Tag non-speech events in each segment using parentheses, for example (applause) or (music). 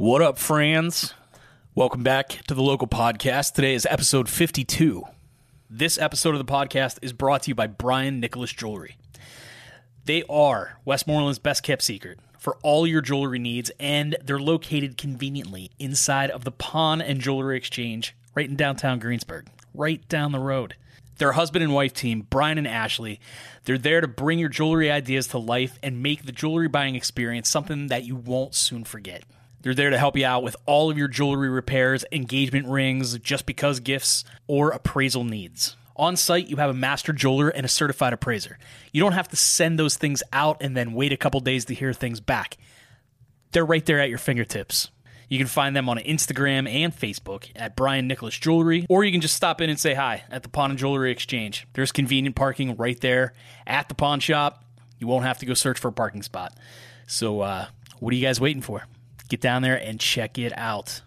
What up, friends? Welcome back to the local podcast. Today is episode 52. This episode of the podcast is brought to you by Brian Nicklaus Jewelry. They are Westmoreland's best kept secret for all your jewelry needs, and they're located conveniently inside of the Pawn and Jewelry Exchange right in downtown Greensburg, right down the road. Their husband and wife team, Brian and Ashley, they're there to bring your jewelry ideas to life and make the jewelry buying experience something that you won't soon forget. They're there to help you out with all of your jewelry repairs, engagement rings, just because gifts, or appraisal needs. On site, you have a master jeweler and a certified appraiser. You don't have to send those things out and then wait a couple days to hear things back. They're right there at your fingertips. You can find them on Instagram and Facebook at Brian Nicklaus Jewelry, or you can just stop in and say hi at the Pawn and Jewelry Exchange. There's convenient parking right there at the pawn shop. You won't have to go search for a parking spot. So, uh, what are you guys waiting for? Get down there and check it out.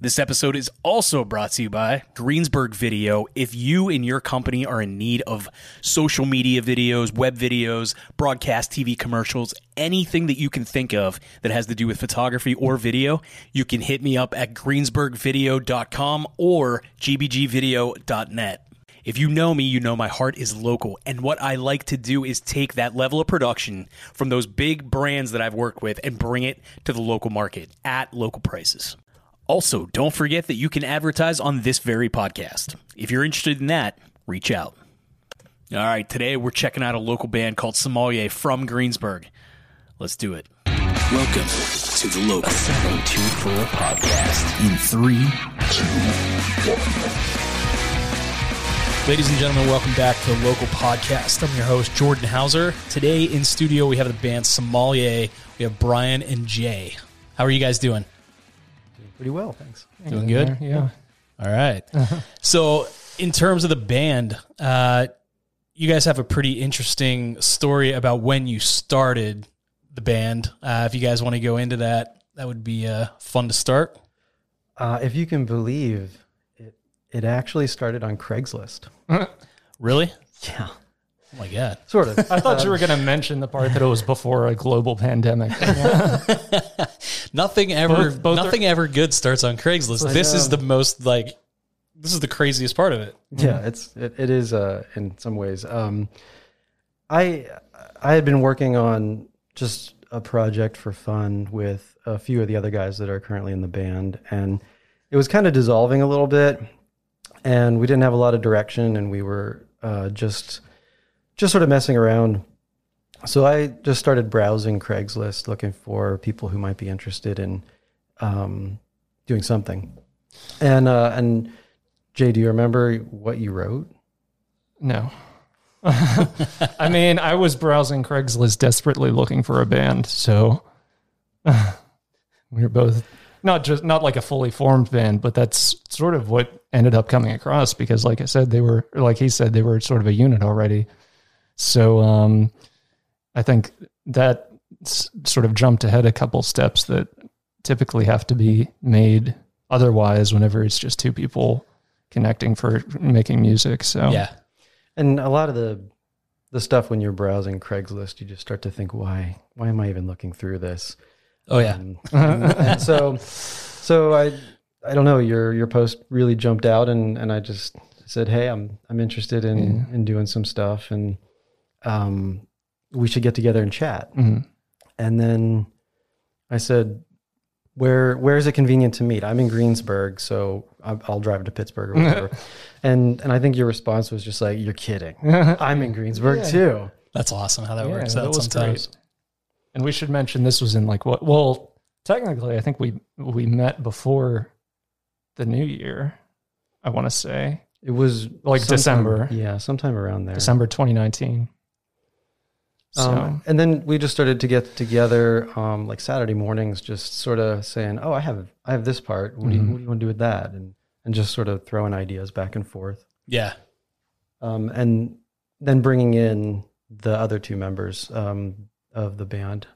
This episode is also brought to you by Greensburg Video. If you and your company are in need of social media videos, web videos, broadcast TV commercials, anything that you can think of that has to do with photography or video, you can hit me up at greensburgvideo.com or gbgvideo.net. If you know me, you know my heart is local. And what I like to do is take that level of production from those big brands that I've worked with and bring it to the local market at local prices. Also, don't forget that you can advertise on this very podcast. If you're interested in that, reach out. All right, today we're checking out a local band called Sommelier from Greensburg. Let's do it. Welcome to the local 724 podcast in three, two, one. Ladies and gentlemen, welcome back to the local podcast. I'm your host, Jordan Hauser. Today in studio, we have the band Sommelier. We have Brian and Jay. How are you guys doing? Doing Pretty well, thanks. Doing good? Yeah. All right. (laughs) so, in terms of the band, uh, you guys have a pretty interesting story about when you started the band. Uh, if you guys want to go into that, that would be uh, fun to start. Uh, if you can believe it, it actually started on Craigslist. (laughs) Really? Yeah. Oh my god. Sort of. I thought you were going to mention the part that it was before a global pandemic. (laughs) Nothing ever Both- both nothing ever good starts on Craigslist. I This is know. the most like this is the craziest part of it. yeah, it's it, it is uh, in some ways. Um, I I had been working on just a project for fun with a few of the other guys that are currently in the band, and it was kind of dissolving a little bit, and we didn't have a lot of direction, and we were uh, just just sort of messing around. So I just started browsing Craigslist, looking for people who might be interested in um, doing something, and uh, and Jay, do you remember what you wrote? No. (laughs) I mean, I was browsing Craigslist desperately looking for a band, so (laughs) we were both not just not like a fully formed band, but that's sort of what ended up coming across because like I said, they were like he said, they were sort of a unit already. So um I think that sort of jumped ahead a couple steps that typically have to be made otherwise whenever it's just two people connecting for making music. So Yeah. And a lot of the the stuff when you're browsing Craigslist, you just start to think, why why am I even looking through this? Oh yeah. Um, and, and so so I I don't know your your post really jumped out and and I just said, hey, I'm I'm interested in in doing some stuff and um we should get together and chat. Mhm. And then I said, where where is it convenient to meet? I'm in Greensburg, so I'll, I'll drive to Pittsburgh or (laughs) whatever. and and I think your response was just like, you're kidding. (laughs) I'm in Greensburg too. That's awesome how that Yeah, works that out was sometimes. Great. And we should mention this was in like what? Well, technically, I think we we met before the new year. I want to say It was Like sometime- December. Yeah, sometime around there. December 2019. So Um, and then we just started to get together, um, like Saturday mornings, just sort of saying, "Oh, I have, I have this part. What, do, you, Mhm. what do you want to do with that?" And and just sort of throwing ideas back and forth, Yeah. um, and then bringing in the other two members um, of the band,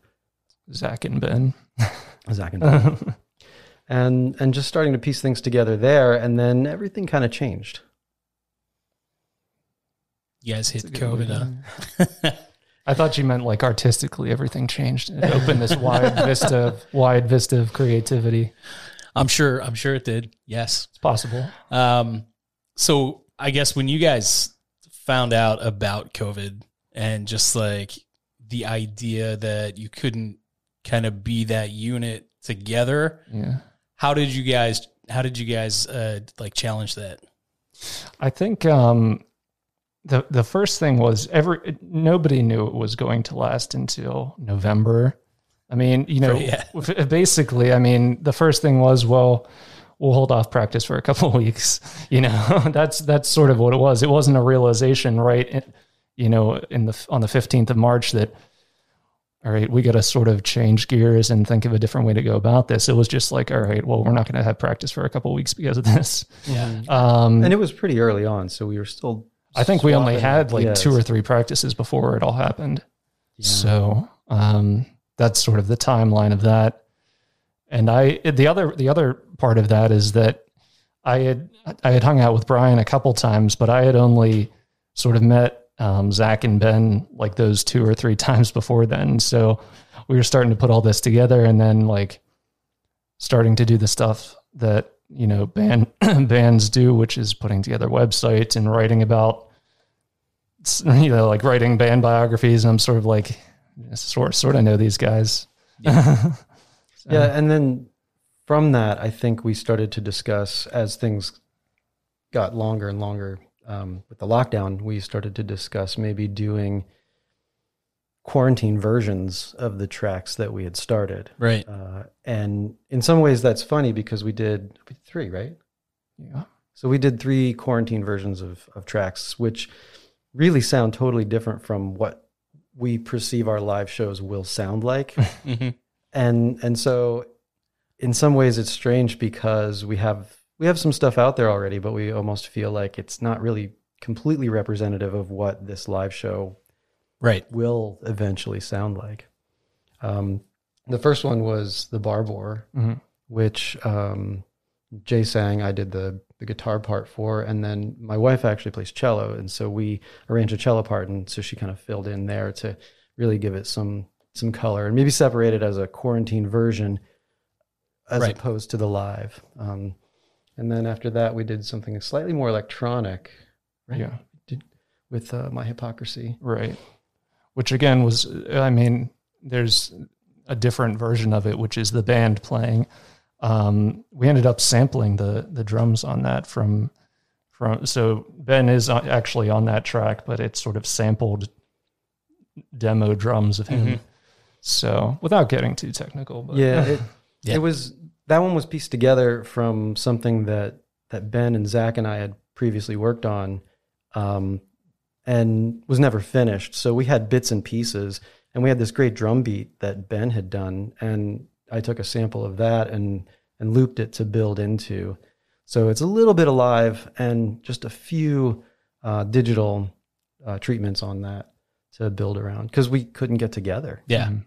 Zach and Ben. (laughs) Zach and Ben, (laughs) and and just starting to piece things together there, and then everything kind of changed. You guys hit That's a good COVID, huh? I thought you meant like artistically everything changed and it opened this (laughs) wide vista of wide vista of creativity. I'm sure. I'm sure it did. Yes. It's possible. Um, so I guess when you guys found out about COVID and just like the idea that you couldn't kind of be that unit together, Yeah. how did you guys? How did you guys uh, like challenge that? I think um, the the first thing was every nobody knew it was going to last until November. I mean, you know, (laughs) Yeah. (laughs) basically, I mean, the first thing was, well, we'll hold off practice for a couple of (laughs) weeks. You know, that's that's sort of what it was. It wasn't a realization, right? In- you know, in the on the fifteenth of March that. All right, we got to sort of change gears and think of a different way to go about this. It was just like, all right, well, we're not going to have practice for a couple of weeks because of this. Yeah. (laughs) Um, And it was pretty early on, so we were still. I think we only had like two or three practices before it all happened. So um, that's sort of the timeline of that. And I the other the other part of that is that I had I had hung out with Brian a couple times, but I had only sort of met um, Zach and Ben like those two or three (laughs) times before then. So we were starting to put all this together, and then like starting to do the stuff that you know band (clears throat) bands do, which is putting together websites and writing about (laughs) you know like writing band biographies. And I'm sort of like sort sort of know these guys. Yeah, (laughs) and then from that, I think we started to discuss as things got longer and longer um, with the lockdown. We started to discuss maybe doing quarantine versions of the tracks that we had started. Right. Uh, and in some ways, that's funny because we did three, right? Yeah. So we did three quarantine versions of, of tracks, which really sound totally different from what we perceive our live shows will sound like. (laughs) hmm and and so in some ways it's strange because we have we have some stuff out there already, but we almost feel like it's not really completely representative of what this live show Right. will eventually sound like. Um, the first one was the Barbor, Mhm. which um, Jay sang. I did the the guitar part for, and then my wife actually plays cello, and so we arranged a cello part, and so she kind of filled in there to really give it some some color, and maybe separate it as a quarantine version as Right. opposed to the live. Um, and then after that, we did something slightly more electronic, right? Yeah. Did, with uh, my hypocrisy. Right. Which again was, I mean, there's a different version of it, which is the band playing. Um, we ended up sampling the the drums on that from from. So Ben is actually on that track, but it's sort of sampled demo drums of him. Mhm. So without getting too technical, but Yeah, it, (laughs) Yeah. it was that one was pieced together from something that that Ben and Zach and I had previously worked on, um, and was never finished. So we had bits and pieces, and we had this great drum beat that Ben had done, and I took a sample of that and and looped it to build into. So it's a little bit alive and just a few uh, digital uh, treatments on that to build around because we couldn't get together. Yeah. Mhm.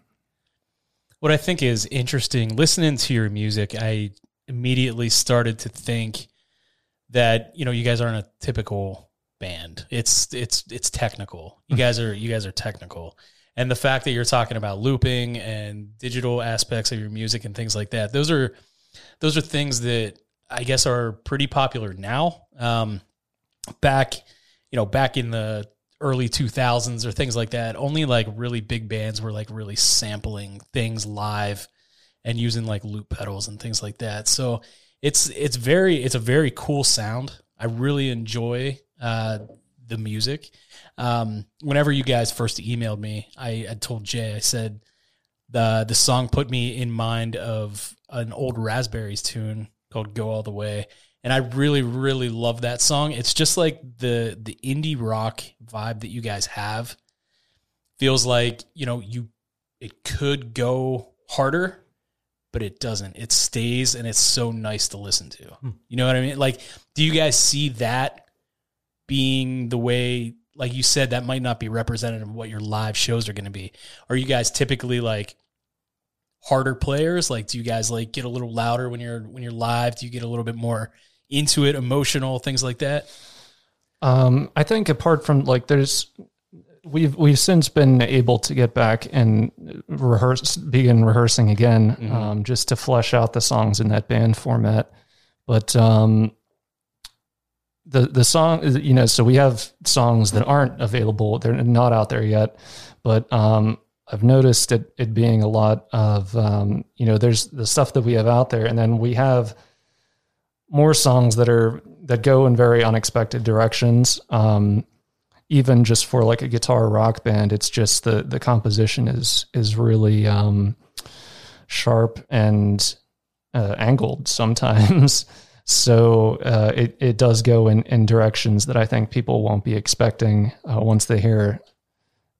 What I think is interesting, listening to your music, I immediately started to think that you know you guys aren't a typical band. It's it's it's technical. You guys are you guys are technical, and the fact that you're talking about looping and digital aspects of your music and things like that, those are those are things that I guess are pretty popular now. Um, back, you know, back in the early 2000s or things like that, only like really big bands were like really sampling things live and using like loop pedals and things like that. So it's it's very it's a very cool sound. I really enjoy uh, the music. Um, whenever you guys first emailed me, I, I told Jay I said the the song put me in mind of an old Raspberries tune called "Go All the Way." And I really, really love that song. It's just like the the indie rock vibe that you guys have. Feels like you know you it could go harder, but it doesn't. It stays, and it's so nice to listen to. Hmm. You know what I mean? Like, do you guys see that being the way? Like you said, that might not be representative of what your live shows are going to be. Are you guys typically like harder players? Like, do you guys like get a little louder when you're when you're live? Do you get a little bit more into it, emotional, things like that? Um, I think apart from like there's we've we've since been able to get back and rehearse, begin rehearsing again, Mhm. um, just to flesh out the songs in that band format. But um, the the song, you know, so we have songs that aren't available; they're not out there yet. But um, I've noticed it it being a lot of um, you know, there's the stuff that we have out there, and then we have more songs that are that go in very unexpected directions. Um, even just for like a guitar rock band, it's just the the composition is is really um, sharp and uh, angled sometimes. (laughs) so uh, it it does go in in directions that I think people won't be expecting uh, once they hear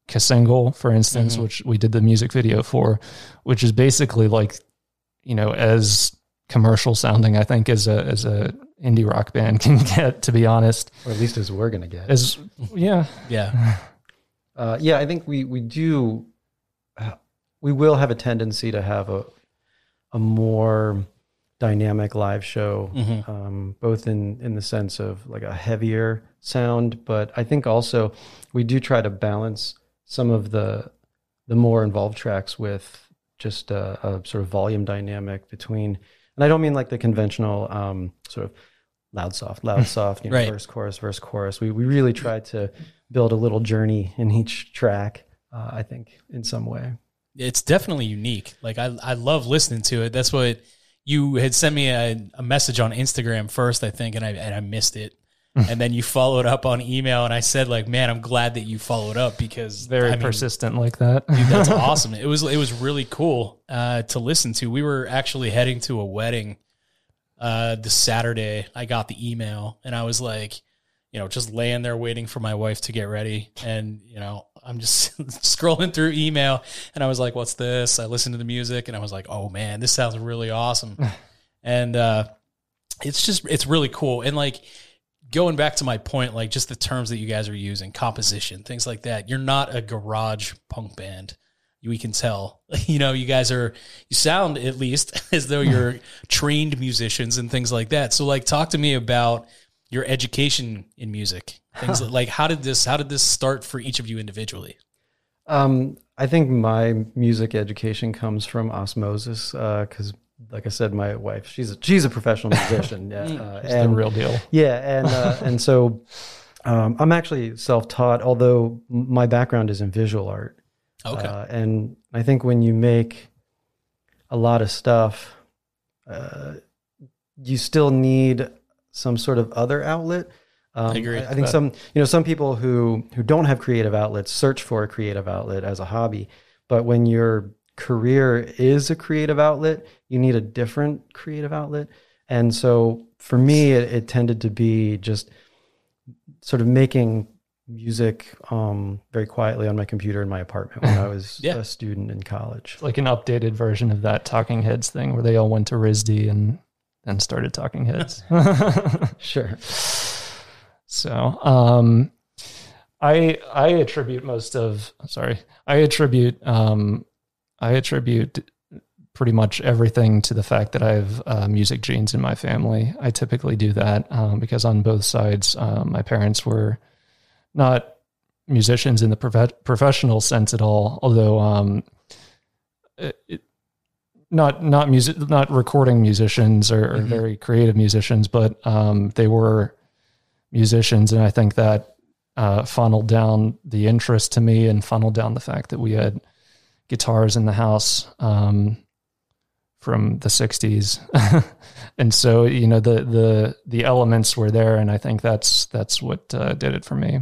Cassingle, for instance, Mhm. which we did the music video for, which is basically like you know as commercial sounding I think as a as a indie rock band (laughs) can get to be honest or at least as we're gonna get. as yeah Yeah. (laughs) Uh, yeah, I think we we do. uh, We will have a tendency to have a a more dynamic live show, Mhm. um, both in in the sense of like a heavier sound, but I think also we do try to balance some of the the more involved tracks with just a, a sort of volume dynamic between. And I don't mean like the conventional um, sort of loud soft, loud (laughs) soft, you know, Right. verse chorus, verse chorus. We we really try to build a little journey in each track. Uh, I think in some way. it's definitely unique. Like I, I love listening to it. That's what you had sent me a, a message on Instagram first, I think, and I and I missed it. (laughs) and then you followed up on email, and I said like, man, I'm glad that you followed up because very I mean, persistent like that dude, that's (laughs) awesome. It was it was really cool uh, to listen to. We were actually heading to a wedding uh, this Saturday. I got the email, and I was like, you know, just laying there waiting for my wife to get ready, and you know, I'm just (laughs) scrolling through email, and I was like, what's this? I listened to the music, and I was like, oh man, this sounds really awesome, and uh, it's just it's really cool, and like going back to my point, like just the terms that you guys are using, composition, things like that. You're not a garage punk band. We can tell. (laughs) You know, you guys are you sound at least (laughs) as though you're (laughs) trained musicians and things like that. So like talk to me about your education in music. Things like how did this how did this start for each of you individually? Um, I think my music education comes from osmosis because, like I said, my wife she's a, she's a professional (laughs) musician. Yeah, uh, It's the real deal yeah, and uh, (laughs) and so um, I'm actually self-taught. Although my background is in visual art, Okay. uh, and I think when you make a lot of stuff, uh, you still need some sort of other outlet. Um, I agree. I, think But- some, you know, some people who who don't have creative outlets search for a creative outlet as a hobby. But when your career is a creative outlet, you need a different creative outlet. And so for me, it, it tended to be just sort of making music um, very quietly on my computer in my apartment when I was (laughs) Yeah. a student in college. It's like an updated version of that talking heads thing where they all went to RISD and then started talking heads (laughs) (laughs) Sure. So, um, I I attribute most of sorry, I attribute um, I attribute pretty much everything to the fact that I have uh, music genes in my family. I typically do that um, because on both sides, um, my parents were not musicians in the prof- professional sense at all. Although, um, it, it- not not music, not recording musicians or, or Mhm. very creative musicians, but um, they were musicians, and I think that uh, funneled down the interest to me and funneled down the fact that we had guitars in the house um, from the '60s, (laughs) and so you know the the the elements were there, and I think that's that's what uh, did it for me.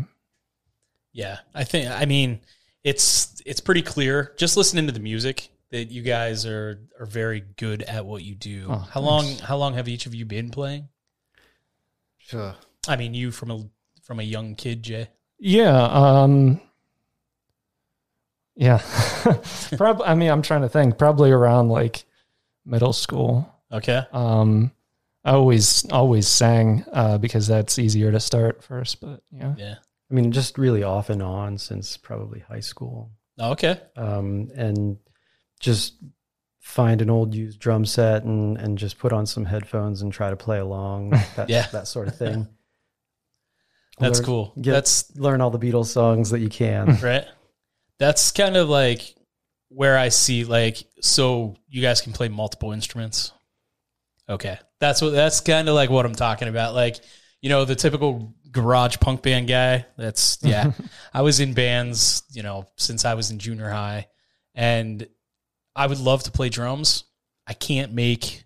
Yeah, I think I mean it's it's pretty clear just listening to the music that you guys are are very good at what you do. Oh, how long how long have each of you been playing? Sure. I mean, you from a from a young kid, Jay. Yeah. Um, yeah. (laughs) probably. I mean, I'm trying to think. Probably around like middle school. Okay. Um, I always always sang uh, because that's easier to start first. But yeah. Yeah. I mean, just really off and on since probably high school. Okay. um, and just find an old used drum set and and just put on some headphones and try to play along (laughs) that Yeah. that sort of thing (laughs) That's Learn- cool. get- That's Learn all the Beatles songs that you can. right. That's kind of like where I see like so you guys can play multiple instruments. Okay. That's what that's kind of like what I'm talking about. Like, you know, the typical garage punk band guy. That's (laughs) yeah. I was in bands, you know, since I was in junior high and I would love to play drums. I can't make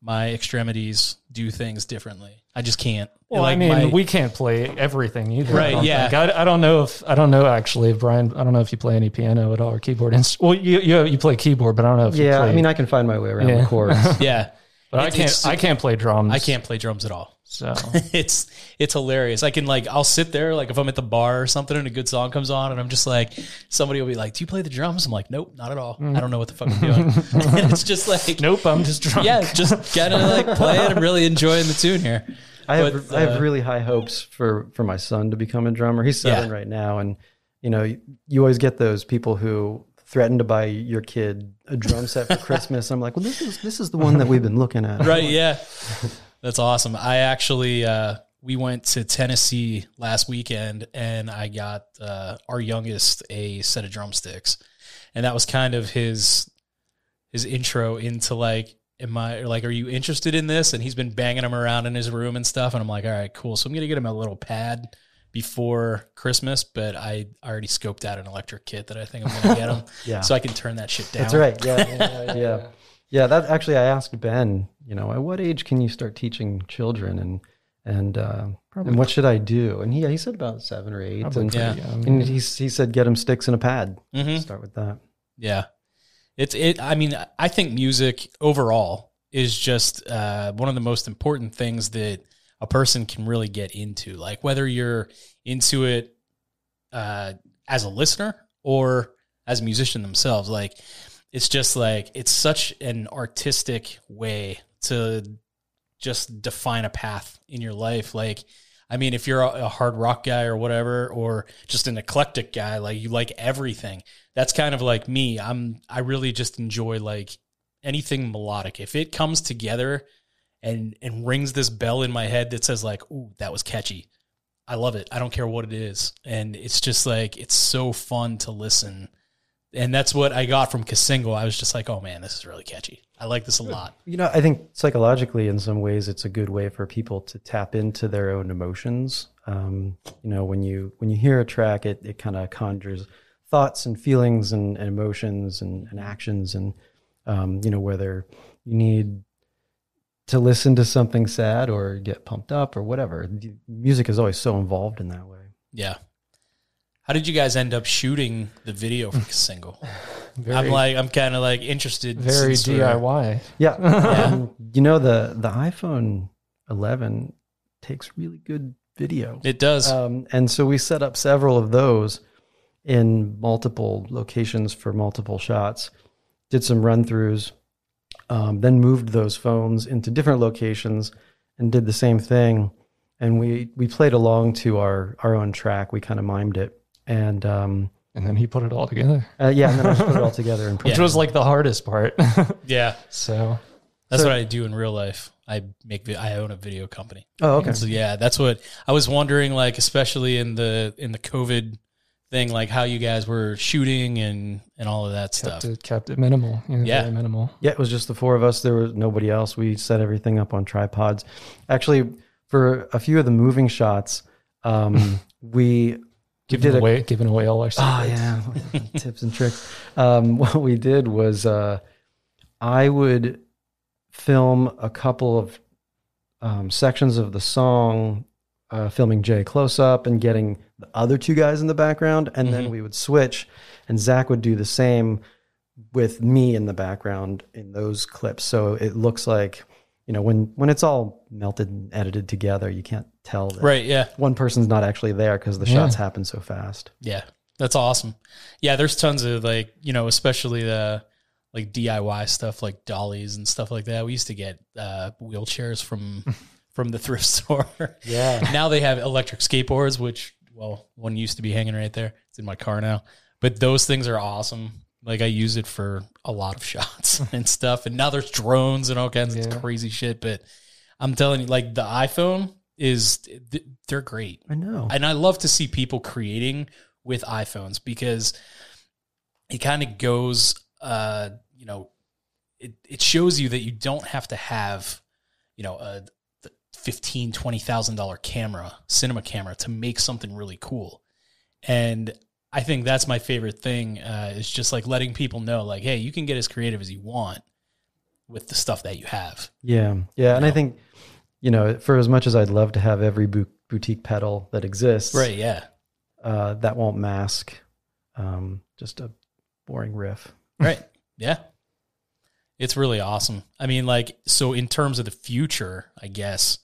my extremities do things differently. I just can't. Well, Like I mean, my- we can't play everything either. Right, I yeah. I, I don't know if I don't know actually, Brian. I don't know if you play any piano at all or keyboard. inst- Well, you you, you play keyboard, but I don't know if you Yeah, play. I mean, I can find my way around Yeah. the chords. (laughs) yeah. But I can't. I can't play drums. I can't play drums at all. So (laughs) it's it's hilarious. I can like I'll sit there like if I'm at the bar or something and a good song comes on and I'm just like somebody will be like, "Do you play the drums?" I'm like, "Nope, not at all. I don't know what the fuck I'm doing." (laughs) (laughs) and it's just like, nope. I'm just drunk. yeah, just kind of like play it. I'm really enjoying the tune here. I have But, I have uh, really high hopes for for my son to become a drummer. He's seven Yeah. right now, and you know, you, you always get those people who threaten to buy your kid a drum set for (laughs) Christmas. I'm like, well, this is this is the one that we've been looking at. Right? Yeah, that's awesome. I actually uh, we went to Tennessee last weekend and I got uh, our youngest a set of drumsticks, and that was kind of his his intro into like am i like are you interested in this and he's been banging them around in his room and stuff and i'm like all right cool so i'm gonna get him a little pad before christmas but i already scoped out an electric kit that i think i'm gonna get him (laughs) Yeah. so i can turn that shit down That's right. (laughs) Yeah, yeah, yeah, yeah. That actually, I asked Ben. You know, at what age can you start teaching children, and and uh, and what should I do? And he he said about seven or eight. Probably And, Yeah. and he he said get him sticks and a pad. hmm Start with that. Yeah. It's it I mean, I think music overall is just uh, one of the most important things that a person can really get into. Like whether you're into it uh, as a listener or as a musician themselves, like it's just like it's such an artistic way to just define a path in your life. Like, I mean, if you're a, hard rock guy or whatever, or just an eclectic guy, like you like everything. That's kind of like me. I'm. I really just enjoy like anything melodic. If it comes together and and rings this bell in my head that says like, "Ooh, that was catchy," I love it. I don't care what it is, and it's just like it's so fun to listen. And that's what I got from Cassingle. I was just like, "Oh man, this is really catchy. I like this a lot." You know, I think psychologically, in some ways, it's a good way for people to tap into their own emotions. Um, you know, when you when you hear a track, it it kind of conjures thoughts and feelings and, and emotions and, and actions, and um, you know whether you need to listen to something sad or get pumped up or whatever. The Music is always so involved in that way. Yeah. How did you guys end up shooting the video for (laughs) Cassingle? Very, I'm like, I'm kind of like interested. very DIY. Yeah, (laughs) um, you know the the iPhone 11 takes really good video. It does. Um, and so we set up several of those in multiple locations for multiple shots, did some run throughs, um, then moved those phones into different locations and did the same thing. And we, we played along to our, our own track. We kind of mimed it. And um, And then he put it all together, uh, yeah, and then I just put it all (laughs) together and which was like the hardest part. (laughs) yeah. so That's So- what I do in real life. I make, I own a video company. Oh, okay. So yeah, that's what I was wondering. Like, especially in the in the COVID thing, like how you guys were shooting and and all of that kept stuff. it, kept it minimal. Yeah, Yeah. very minimal. Yeah, it was just the four of us. There was nobody else. We set everything up on tripods. Actually, for a few of the moving shots, um, (laughs) we Giving did a- away, giving away all our secrets. Oh yeah, (laughs) tips and tricks. Um, (laughs) what we did was uh, I would film a couple of um, sections of the song, uh, filming Jay close up and getting the other two guys in the background, and then Mhm. we would switch, and Zach would do the same with me in the background in those clips. So it looks like you know when when it's all melted and edited together, you can't tell that Right. Yeah. one person's not actually there because the Yeah. shots happen so fast. Yeah, that's awesome. Yeah, there's tons of like you know, especially the like DIY stuff, like dollies and stuff like that. We used to get uh, wheelchairs from (laughs) from the thrift (laughs) store. Yeah. now they have electric skateboards, which well, one used to be hanging right there. It's in my car now, but those things are awesome. Like I use it for a lot of (laughs) shots and stuff. And now there's drones and all kinds Yeah. of crazy shit. But I'm telling you, like the iPhone is they're great. I know. And I love to see people creating with iPhones because it kind of goes, uh, you know, it, it shows you that you don't have to have, you know, a fifteen, twenty thousand dollar camera, cinema camera to make something really cool. And I think that's my favorite thing. Uh, is just like letting people know, like, hey, you can get as creative as you want with the stuff that you have. Yeah, yeah, and I think you know, for as much as I'd love to have every boutique pedal that exists, Right? Yeah. uh, that won't mask um, just a boring riff. Right. Yeah. It's really awesome. I mean, like, so in terms of the future, I guess,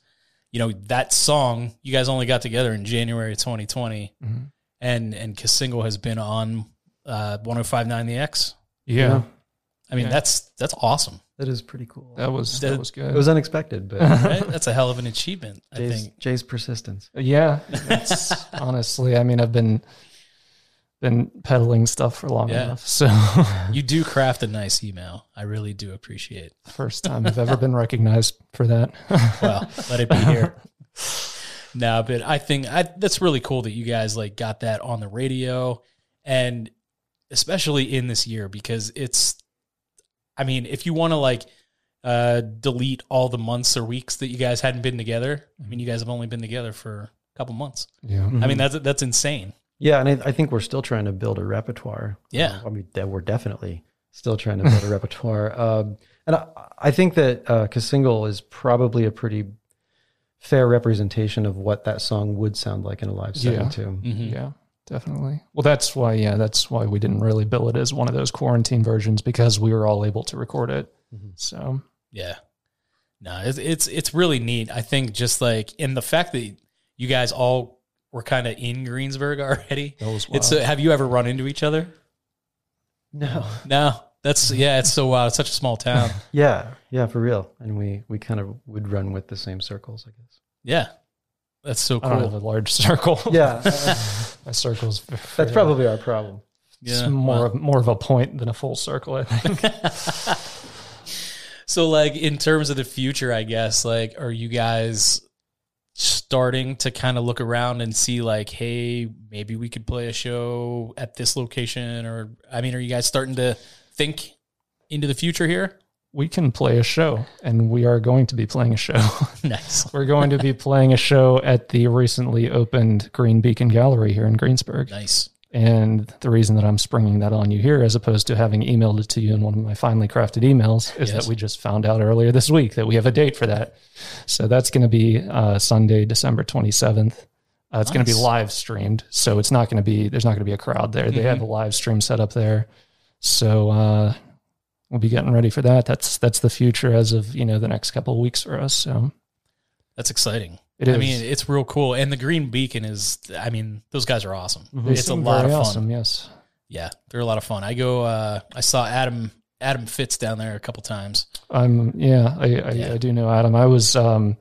you know, that song, you guys only got together in January 2020, Mhm. and and Cassingle has been on uh 1059 the X. Yeah, Yeah. I mean, Yeah. that's that's awesome. That is pretty cool. that was That- that was good. It was unexpected, but Right? (laughs) That's a hell of an achievement, I Jay's, think. Jay's persistence. yeah, (laughs) honestly. I mean, I've been been peddling stuff for long Yeah. enough, so (laughs) You do craft a nice email. I really do appreciate. first time I've ever been recognized for that. (laughs) Well, let it be here. (laughs) No, but I think I, that's really cool that you guys like got that on the radio, and especially in this year because it's. I mean, if you want to like uh, delete all the months or weeks that you guys hadn't been together, I mean, you guys have only been together for a couple months. yeah, I Mm-hmm. mean, that's that's insane. Yeah, and I, I think we're still trying to build a repertoire. Yeah. I mean, that we're definitely still trying to build a repertoire. (laughs) Um, and I, I think that uh, Cassingle is probably a pretty fair representation of what that song would sound like in a live setting Yeah. too. Mhm. Yeah, definitely. Well, that's why. Yeah, that's why we didn't really bill it as one of those quarantine versions because we were all able to record it. Mhm. So Yeah. No, it's it's it's really neat. I think just like in the fact that you guys all were kind of in Greensburg (laughs) already. that was It's wild. uh, have you ever run into each other? No. No. That's yeah, it's so wild. It's such a small town. (laughs) Yeah, yeah, for real. And we we kind of would run with the same circles, I guess. Yeah. That's so I don't have cool. a large (laughs) circle. Yeah, my circle's that's probably our problem. it's Yeah. more Wow. of, more of a point than a full circle. I think. So like in terms of the future, I guess, like are you guys starting to kind of look around and see like, hey, maybe we could play a show at this location or I mean, are you guys starting to think into the future here? we can play a show, and we are going to be playing a show. (laughs) (laughs) nice. We're going to be playing a show at the recently opened Green Beacon Gallery here in Greensburg. Nice. And the reason that I'm springing that on you here, as opposed to having emailed it to you in one of my finely crafted emails, is Yes. that we just found out earlier this week that we have a date for that. So that's going to be uh, Sunday, December 27th. Uh, it's going to be live streamed, so it's not going to be there's not going to be a crowd there. They Mhm. have a live stream set up there, so uh, we'll be getting ready for that. That's that's the future as of you know the next couple of weeks for us. So That's exciting. It is. I mean, it's real cool. And the Green Beacon is, I mean, those guys are awesome. They It's a lot of fun. Awesome, yes. Yeah, they're a lot of fun. I go, uh, I saw Adam, Adam Fitz down there a couple times. I'm yeah, I I, Yeah. I do know Adam. I was um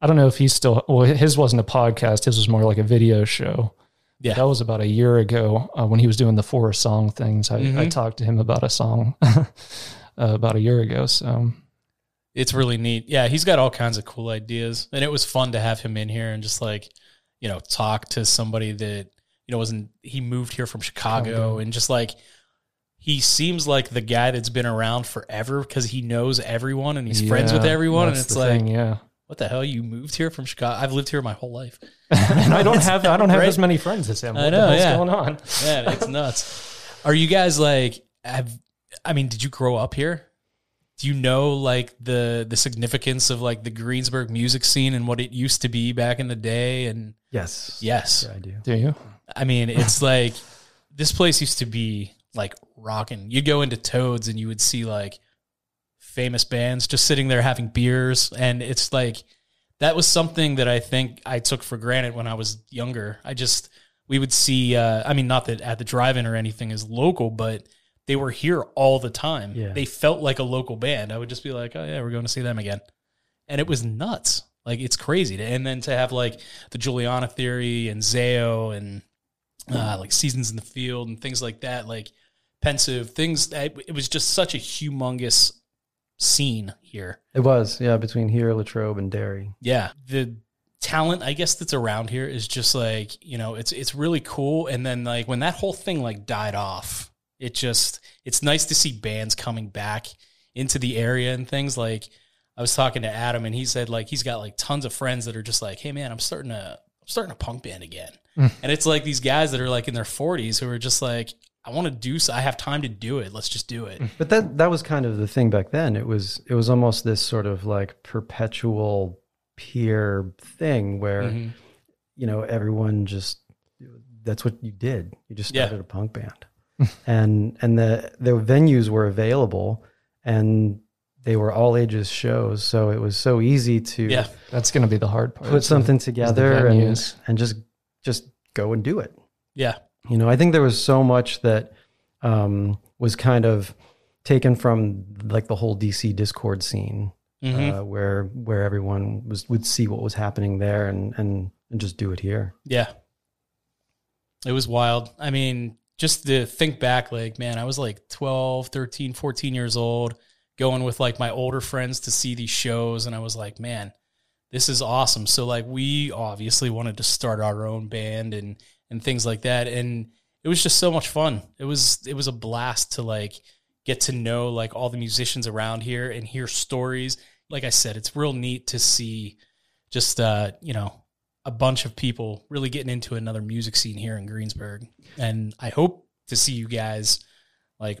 I don't know if he's still well his wasn't a podcast, his was more like a video show. Yeah. That was about a year ago uh, when he was doing the four song things. I, I Mhm. talked to him about a song (laughs) uh, about a year ago. So It's really neat. Yeah, he's got all kinds of cool ideas. And it was fun to have him in here and just like, you know, talk to somebody that, you know, wasn't, he moved here from Chicago and just like, he seems like the guy that's been around forever because he knows everyone and he's friends with everyone. And it's like, thing, yeah. what the hell? You moved here from Chicago? I've lived here my whole life. (laughs) and I don't (laughs) have I don't have Right? as many friends as him. I know, the hell's yeah. going on? Man, it's nuts. Are you guys like have I mean, did you grow up here? Do you know like the the significance of like the Greensburg music scene and what it used to be back in the day and Yes. yes. Yeah, I do. Do you? I mean, it's like this place used to be like rocking. You'd go into Toads and you would see like famous bands just sitting there having beers and it's like that was something that I think I took for granted when I was younger. I just we would see uh I mean not that at the drive-in or anything is local, but they were here all the time. Yeah. They felt like a local band. I would just be like, "Oh yeah, we're going to see them again." And it was nuts. Like it's crazy. To, and then to have like the Juliana theory and Zao and uh, like seasons in the field and things like that, like pensive things. That, it was just such a humongous scene here. It was, yeah, between here, Latrobe, and Derry. Yeah, the talent I guess that's around here is just like you know it's it's really cool. And then like when that whole thing like died off, it just it's nice to see bands coming back into the area and things like. I was talking to Adam and he said like he's got like tons of friends that are just like, hey man, I'm starting a I'm starting a punk band again. and it's like these guys that are like in their 40s who are just like, I want to do so. I have time to do it. Let's just do it. But that that was kind of the thing back then. It was it was almost this sort of like perpetual peer thing where Mhm. you know everyone just that's what you did. You just Yeah. started a punk band, (laughs) and and the the venues were available, and they were all ages shows. So it was so easy to Yeah. That's going to be the hard part. put something together and and just just go and do it. Yeah. You know, I think there was so much that um, was kind of taken from like the whole DC Dischord scene, Mhm. uh, where where everyone was would see what was happening there and and and just do it here. Yeah. It was wild. I mean, just to think back, like, man, I was like 12, 13, 14 years old, going with like my older friends to see these shows. And I was like, man, this is awesome. So, like, we obviously wanted to start our own band and, and things like that. And it was just so much fun. It was, it was a blast to like get to know like all the musicians around here and hear stories. Like I said, it's real neat to see just, uh, you know, a bunch of people really getting into another music scene here in Greensburg. And I hope to see you guys like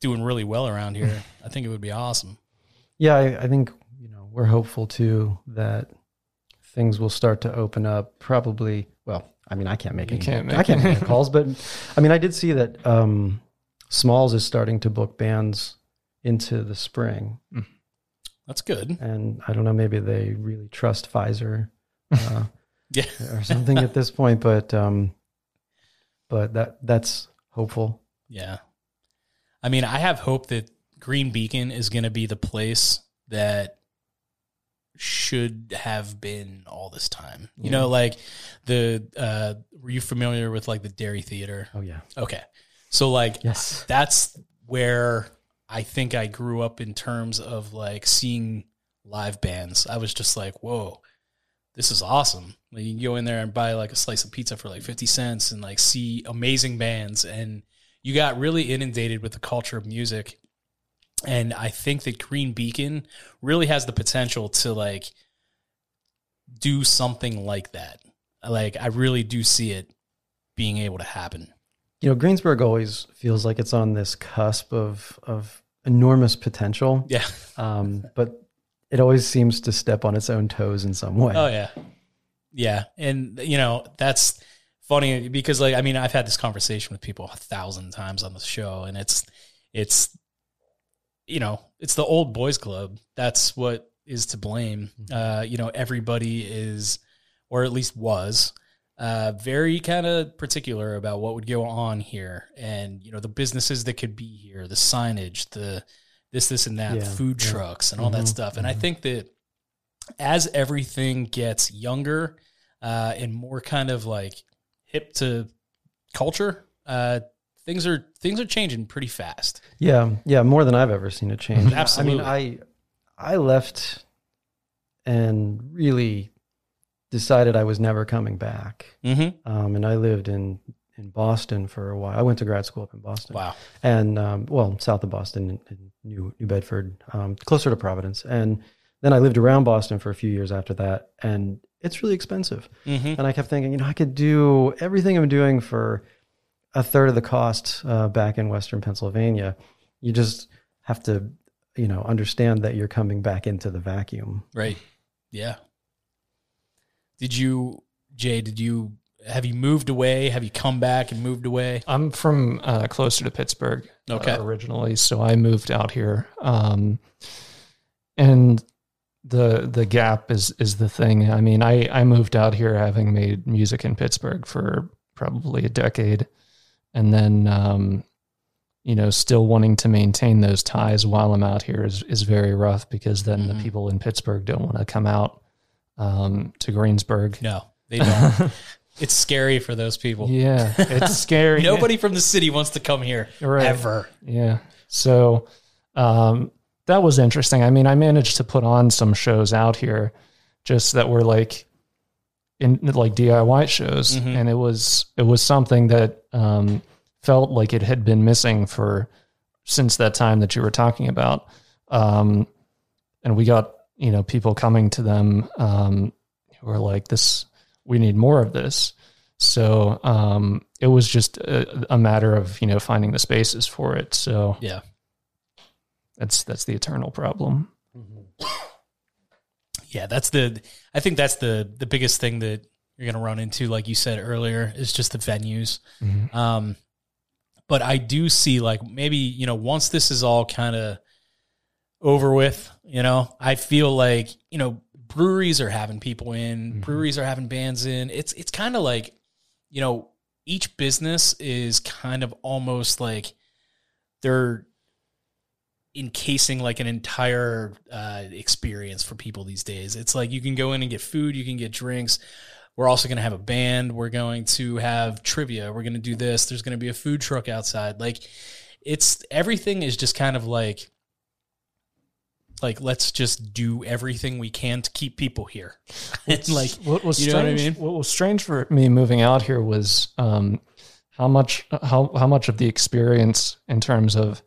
doing really well around here. (laughs) I think it would be awesome. Yeah, I, I think you know we're hopeful too that things will start to open up. Probably, well, I mean, I can't make You any, can't I can't any. make any calls, but I mean, I did see that um, Smalls is starting to book bands into the spring, That's good. and I don't know, maybe they really trust Pfizer. Uh, (laughs) Yeah. (laughs) or something at this point, but um, but that that's hopeful. Yeah. I mean, I have hope that Green Beacon is going to be the place that should have been all this time. You know, like the, uh, were you familiar with like the Dairy Theater? Oh yeah, Okay. So, like, yes, that's where I think I grew up in terms of like seeing live bands. I was just like, whoa, this is awesome. Like, you can go in there and buy like a slice of pizza for like 50 cents and like see amazing bands. And you got really inundated with the culture of music. And I think that Green Beacon really has the potential to like do something like that. Like, I really do see it being able to happen. you know, Greensburg always feels like it's on this cusp of of enormous potential, Yeah. um, but it always seems to step on its own toes in some way. Oh yeah, yeah, and you know that's funny because like I mean I've had this conversation with people a thousand times on the show, and it's it's you know it's the old boys club. That's what is to blame. Uh, you know everybody is, or at least was. Uh, very kind of particular about what would go on here, and you know the businesses that could be here, the signage, the this, this, and that, Yeah, food yeah. trucks, and all that Mhm, stuff. And I think that as everything gets younger uh, and more kind of like hip to culture, uh, things are things are changing pretty fast. Yeah, yeah, more than I've ever seen it change. (laughs) Absolutely. I mean, I I left and really decided I was never coming back. Mm-hmm. Um, and I lived in in Boston for a while. I went to grad school up in Boston. Wow. and um, well, south of Boston, in, in New New Bedford, um, closer to Providence. And then I lived around Boston for a few years after that, and it's really expensive. Mm-hmm. And I kept thinking, you know, I could do everything I'm doing for a third of the cost uh, back in Western Pennsylvania. You just have to, you know, understand that you're coming back into the vacuum. Right. Yeah. Did you, Jay? Did you have you moved away? Have you come back and moved away? I'm from uh, closer to Pittsburgh uh, originally, so I moved out here. Um, and the the gap is is the thing. I mean, I I moved out here having made music in Pittsburgh for probably a decade, and then um, you know, still wanting to maintain those ties while I'm out here is is very rough because then Mhm. the people in Pittsburgh don't want to come out um, to Greensburg. No, they don't. (laughs) it's scary for those people. Yeah, it's (laughs) scary. Nobody from the city wants to come here Right. ever. Yeah. So um, that was interesting. I mean, I managed to put on some shows out here just that were like in like DIY shows, Mhm. and it was it was something that um, felt like it had been missing for since that time that you were talking about. Um, and we got you know people coming to them um, who were like, "This, we need more of this." So um, it was just a, a matter of you know finding the spaces for it. So Yeah. that's that's the eternal problem. Yeah, that's the. I think that's the the biggest thing that you're going to run into, like you said earlier, is just the venues. Um, but I do see like maybe you know once this is all kind of over with, you know, I feel like you know breweries are having people in, Mhm. breweries are having bands in. It's it's kind of like you know each business is kind of almost like they're encasing like an entire uh, experience for people these days. It's like you can go in and get food, you can get drinks. We're also going to have a band. We're going to have trivia. We're going to do this. There's going to be a food truck outside. Like it's everything is just kind of like like let's just do everything we can to keep people here. (laughs) and like what was you know what I strange, mean? what was strange for me moving out here was um, how much how how much of the experience in terms of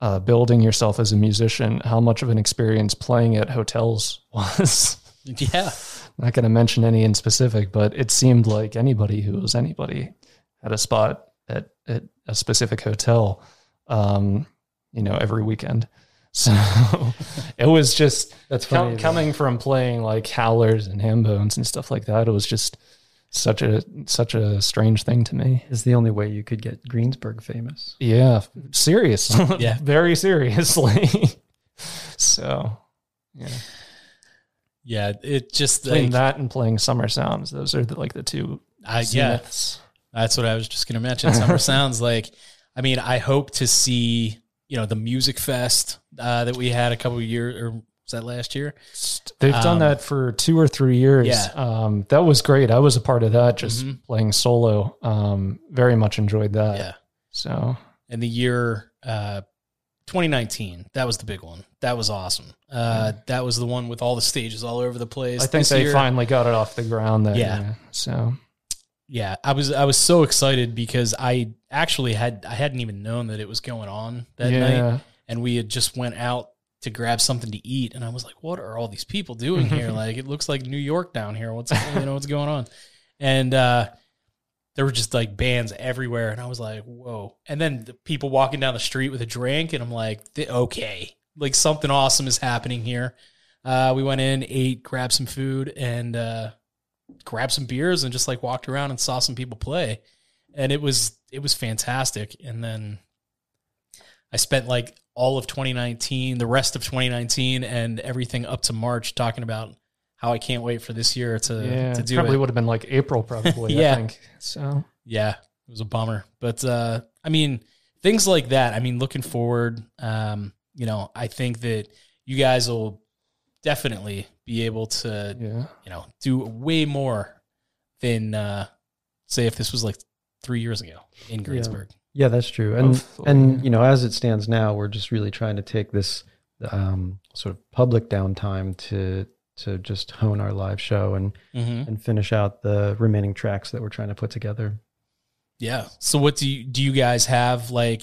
uh, building yourself as a musician, how much of an experience playing at hotels (laughs) was. yeah. Not going to mention any in specific, but it seemed like anybody who was anybody had a spot at, at a specific hotel, um, you know, every weekend. So (laughs) it was just That's funny. that- coming from playing like howlers and ham bones and stuff like that. It was just such a such a strange thing to me. is the only way you could get Greensburg famous. Yeah, serious. (laughs) Yeah. very seriously. (laughs) so yeah, Yeah, it just playing like, that and playing Summer Sounds. Those are the, like the two I yeah. That's what I was just going to mention. Summer sounds like. I mean, I hope to see you know the music fest uh, that we had a couple of years, or was that last year? They've Um, done that for two or three years. Yeah. Um, that was great. I was a part of that, just Mhm. playing solo. Um, very much enjoyed that. yeah, So and the year uh, 2019, that was the big one. That was awesome. Uh, That was the one with all the stages all over the place. I think This they year- finally got it off the ground. There. Yeah. So yeah i was i was so excited because i actually had i hadn't even known that it was going on that yeah. night and we had just went out to grab something to eat. And i was like what are all these people doing here? (laughs) Like it looks like new york down here. What's you know what's going on? And uh there were just like bands everywhere. And i was like whoa. And then the people walking down the street with a drink. And i'm like okay. Like something awesome is happening here. Uh we went in ate grabbed some food. And uh grabbed some beers and just like walked around and saw some people play and it was it was fantastic and then i spent like all of 2019 the rest of 2019 and everything up to march talking about how i can't wait for this year to yeah. to do probably it would have been like April, probably. (laughs) Yeah. I think. So yeah it was a bummer but uh i mean things like that i mean looking forward um you know i think that you guys will definitely be able to yeah. you know do way more than uh say if this was like three years ago in greensburg Yeah, that's true. And Hopefully. and you know, as it stands now, we're just really trying to take this um, sort of public downtime to to just hone our live show and mm-hmm. and finish out the remaining tracks that we're trying to put together. yeah so what do you do you guys have like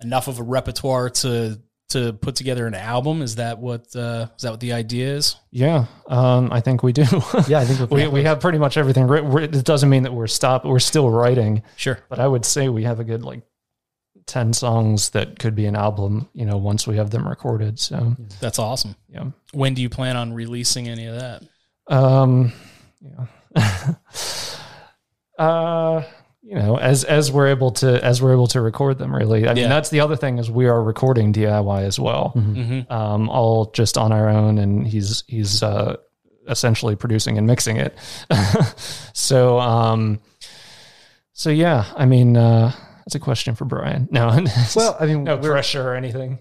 enough of a repertoire to to put together an album is that what uh is that what the idea is Yeah. Um, I think we do. (laughs) Yeah, I think we we have pretty much everything. We're- It doesn't mean that we're stopped. We're still writing, sure but I would say we have a good like ten songs that could be an album. You know, once we have them recorded. So that's awesome yeah. when do you plan on releasing any of that Um, yeah. (laughs) uh, you know, as as we're able to as we're able to record them, really. I Yeah. mean, that's the other thing is we are recording DIY as well, mm-hmm. um, all just on our own, and he's he's uh, essentially producing and mixing it. (laughs) so, um, so yeah, I mean, uh, that's a question for Brian. No, Well, I mean, no pressure or anything.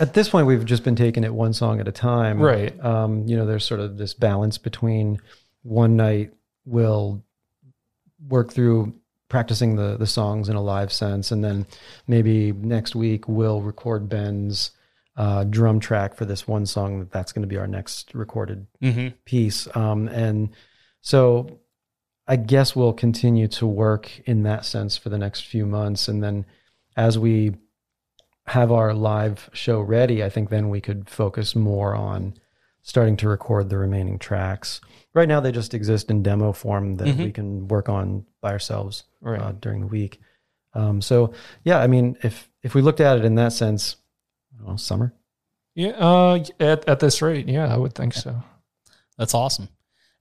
at this point, we've just been taking it one song at a time. Right. Um, you know, there's sort of this balance between one night we'll work through practicing the the songs in a live sense, and then maybe next week we'll record Ben's uh, drum track for this one song. That that's going to be our next recorded Mm-hmm. piece. Um, and So I guess we'll continue to work in that sense for the next few months. And then as we have our live show ready, I think then we could focus more on starting to record the remaining tracks. Right now, they just exist in demo form that Mhm. we can work on by ourselves Right. uh, during the week. Um, so yeah, I mean, if if we looked at it in that sense, I summer. Yeah, uh, at at this rate, yeah, I would think so. That's awesome.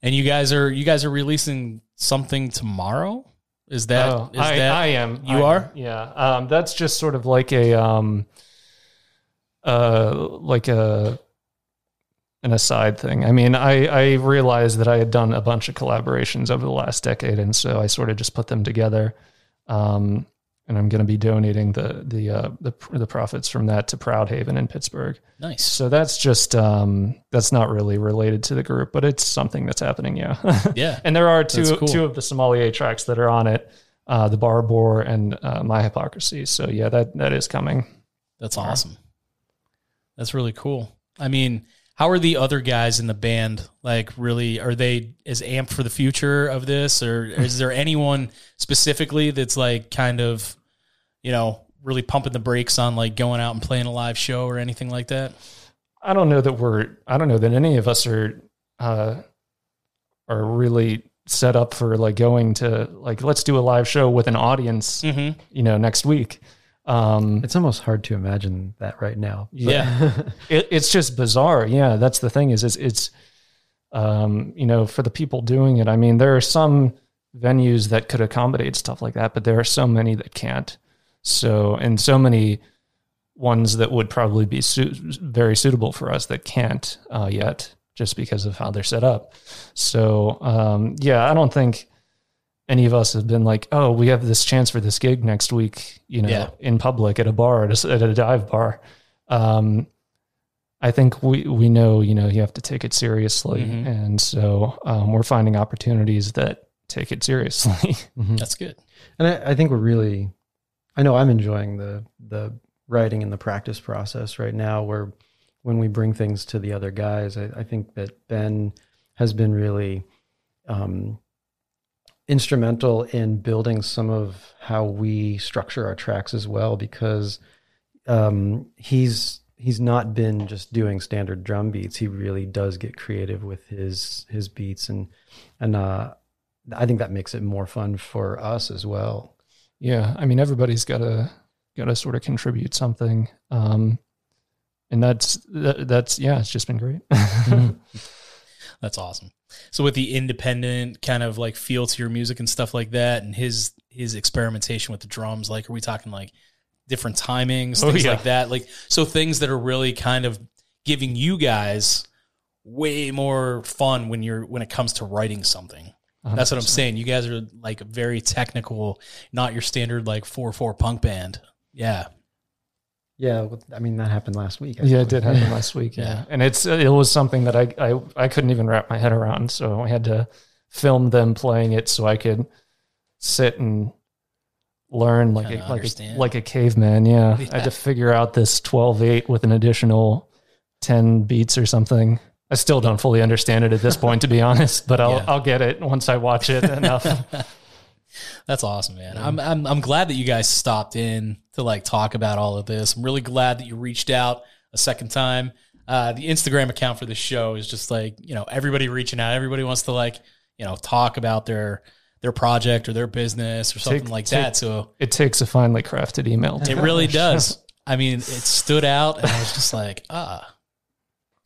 And you guys are you guys are releasing something tomorrow? Is that is Oh, I, that I am. You I am, are? Yeah. Um, that's just sort of like a um, uh, like a an aside thing. I mean, I I realized that I had done a bunch of collaborations over the last decade, and so I sort of just put them together. Um, and I'm going to be donating the the uh, the the profits from that to Proud Haven in Pittsburgh. nice? So that's just um, that's not really related to the group, but it's something that's happening. Yeah. (laughs) Yeah. And there are two cool. two of the sommelier tracks that are on it, uh, the Barbor and uh, My Hypocrisy. So yeah, that that is coming. That's awesome. That's really cool. I mean, how are the other guys in the band? Like, really, are they as amped for the future of this, or is there anyone specifically that's like kind of, you know, really pumping the brakes on like going out and playing a live show or anything like that? I don't know that we're I don't know that any of us are uh, are really set up for like going to like let's do a live show with an audience, Mm-hmm. you know, next week. Um, It's almost hard to imagine that right now. Yeah. (laughs) it, it's just bizarre. Yeah, that's the thing is, is it's, um, you know, for the people doing it. I mean, there are some venues that could accommodate stuff like that, but there are so many that can't. So, and so many ones that would probably be su- very suitable for us that can't uh, yet, just because of how they're set up. So, um, yeah, I don't think any of us have been like, oh, we have this chance for this gig next week, you know, Yeah. in public at a bar, at a, s- at a dive bar. Um, I think we, we know, you know, you have to take it seriously. Mhm. And so um, we're finding opportunities that take it seriously. (laughs) Mhm. That's good. And I, I think we're really, I know I'm enjoying the the writing and the practice process right now. Where when we bring things to the other guys, I, I think that Ben has been really um, instrumental in building some of how we structure our tracks as well, because um, he's he's not been just doing standard drum beats. He really does get creative with his his beats and and uh, I think that makes it more fun for us as well. Yeah, I mean everybody's got to got to sort of contribute something, um, and that's that, that's yeah, it's just been great. (laughs) (laughs) That's awesome. So with the independent kind of like feel to your music and stuff like that, and his his experimentation with the drums, like are we talking like different timings, Oh, things yeah. like that? Like so things that are really kind of giving you guys way more fun when you're when it comes to writing something. That's what I'm saying. You guys are like very technical, not your standard like four four punk band. Yeah. Yeah, I mean that happened last week. Yeah, it did happen (laughs) last week. Yeah. Yeah. and it's it was something that I, I I couldn't even wrap my head around, so I had to film them playing it so I could sit and learn like a, like a, like a caveman. Yeah. I had to figure out this 12-8 with an additional 10 beats or something. I still don't fully understand it at this point, to be honest, but I'll (laughs) Yeah. I'll get it once I watch it enough. (laughs) That's awesome, man. I'm, I'm I'm glad that you guys stopped in to like talk about all of this. I'm really glad that you reached out a second time. Uh, the Instagram account for the show is just like you know everybody reaching out. Everybody wants to like you know talk about their their project or their business or something Take- like take- that. So it takes a finely crafted email. it really (laughs) does. I mean, it stood out, and I was just like, ah,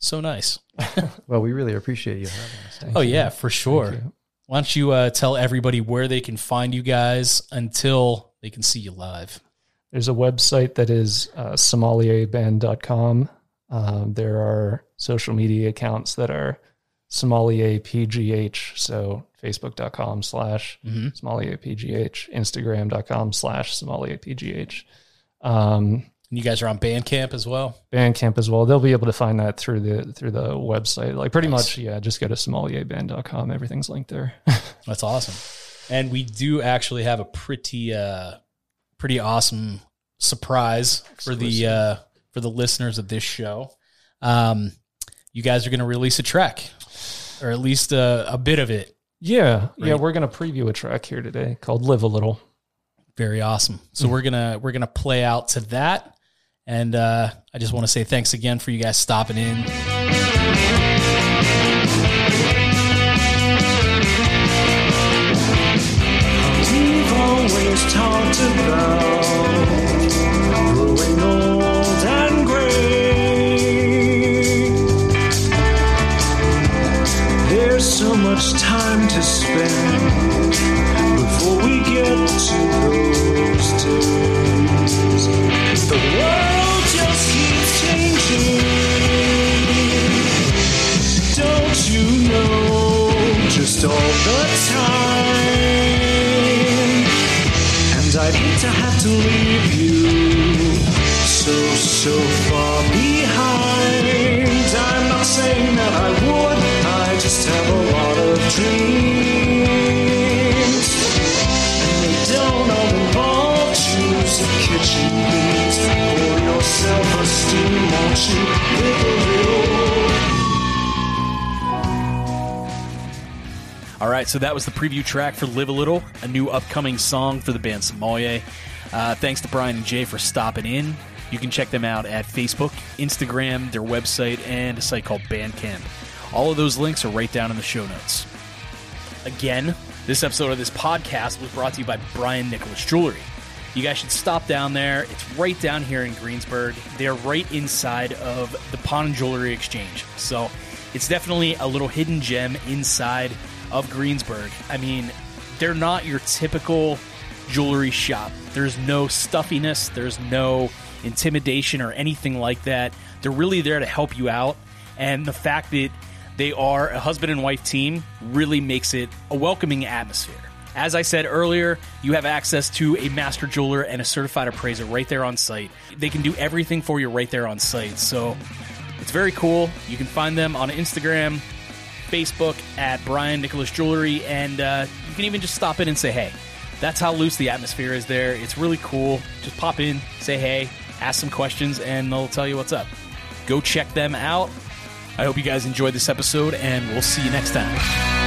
so nice. (laughs) Well, we really appreciate you having us. Thank Oh you. yeah, for sure. Why don't you uh, tell everybody where they can find you guys until they can see you live? There's a website that is uh, sommelierband.com. Um, there are social media accounts that are sommelierpgh. So facebook.com slash Mhm. sommelierpgh, instagram.com slash sommelierpgh. Um, And you guys are on Bandcamp as well. Bandcamp as well. They'll be able to find that through the through the website. Like pretty Nice. much, yeah. Just go to sommelierband.com. Everything's linked there. (laughs) That's awesome. And we do actually have a pretty uh pretty awesome surprise for the uh for the listeners of this show. Um you guys are going to release a track or at least a, a bit of it. Yeah, yeah, we're gonna preview a track here today called "Live a Little." Very awesome. So we're gonna we're gonna play out to that, and uh, I just want to say thanks again for you guys stopping in. We've always talked about growing old and gray. There's so much time to spend To have to leave you so, so far All right, so that was the preview track for "Live a Little," a new upcoming song for the band Sommelier. Uh, thanks to Brian and Jay for stopping in. You can check them out at Facebook, Instagram, their website, and a site called Bandcamp. All of those links are right down in the show notes. Again, this episode of this podcast was brought to you by Brian Nicklaus Jewelry. You guys should stop down there. It's right down here in Greensburg. They're right inside of the Pawn Jewelry Exchange. So it's definitely a little hidden gem inside of Greensburg. I mean, they're not your typical jewelry shop. There's no stuffiness, there's no intimidation or anything like that. They're really there to help you out. And the fact that they are a husband and wife team really makes it a welcoming atmosphere. As I said earlier, you have access to a master jeweler and a certified appraiser right there on site. They can do everything for you right there on site. So it's very cool. You can find them on Instagram, Facebook at Brian Nicklaus Jewelry, and uh, you can even just stop in and say hey. That's how loose the atmosphere is there. It's really cool. Just pop in, say hey, ask some questions, and they'll tell you what's up. Go check them out. I hope you guys enjoyed this episode, and we'll see you next time.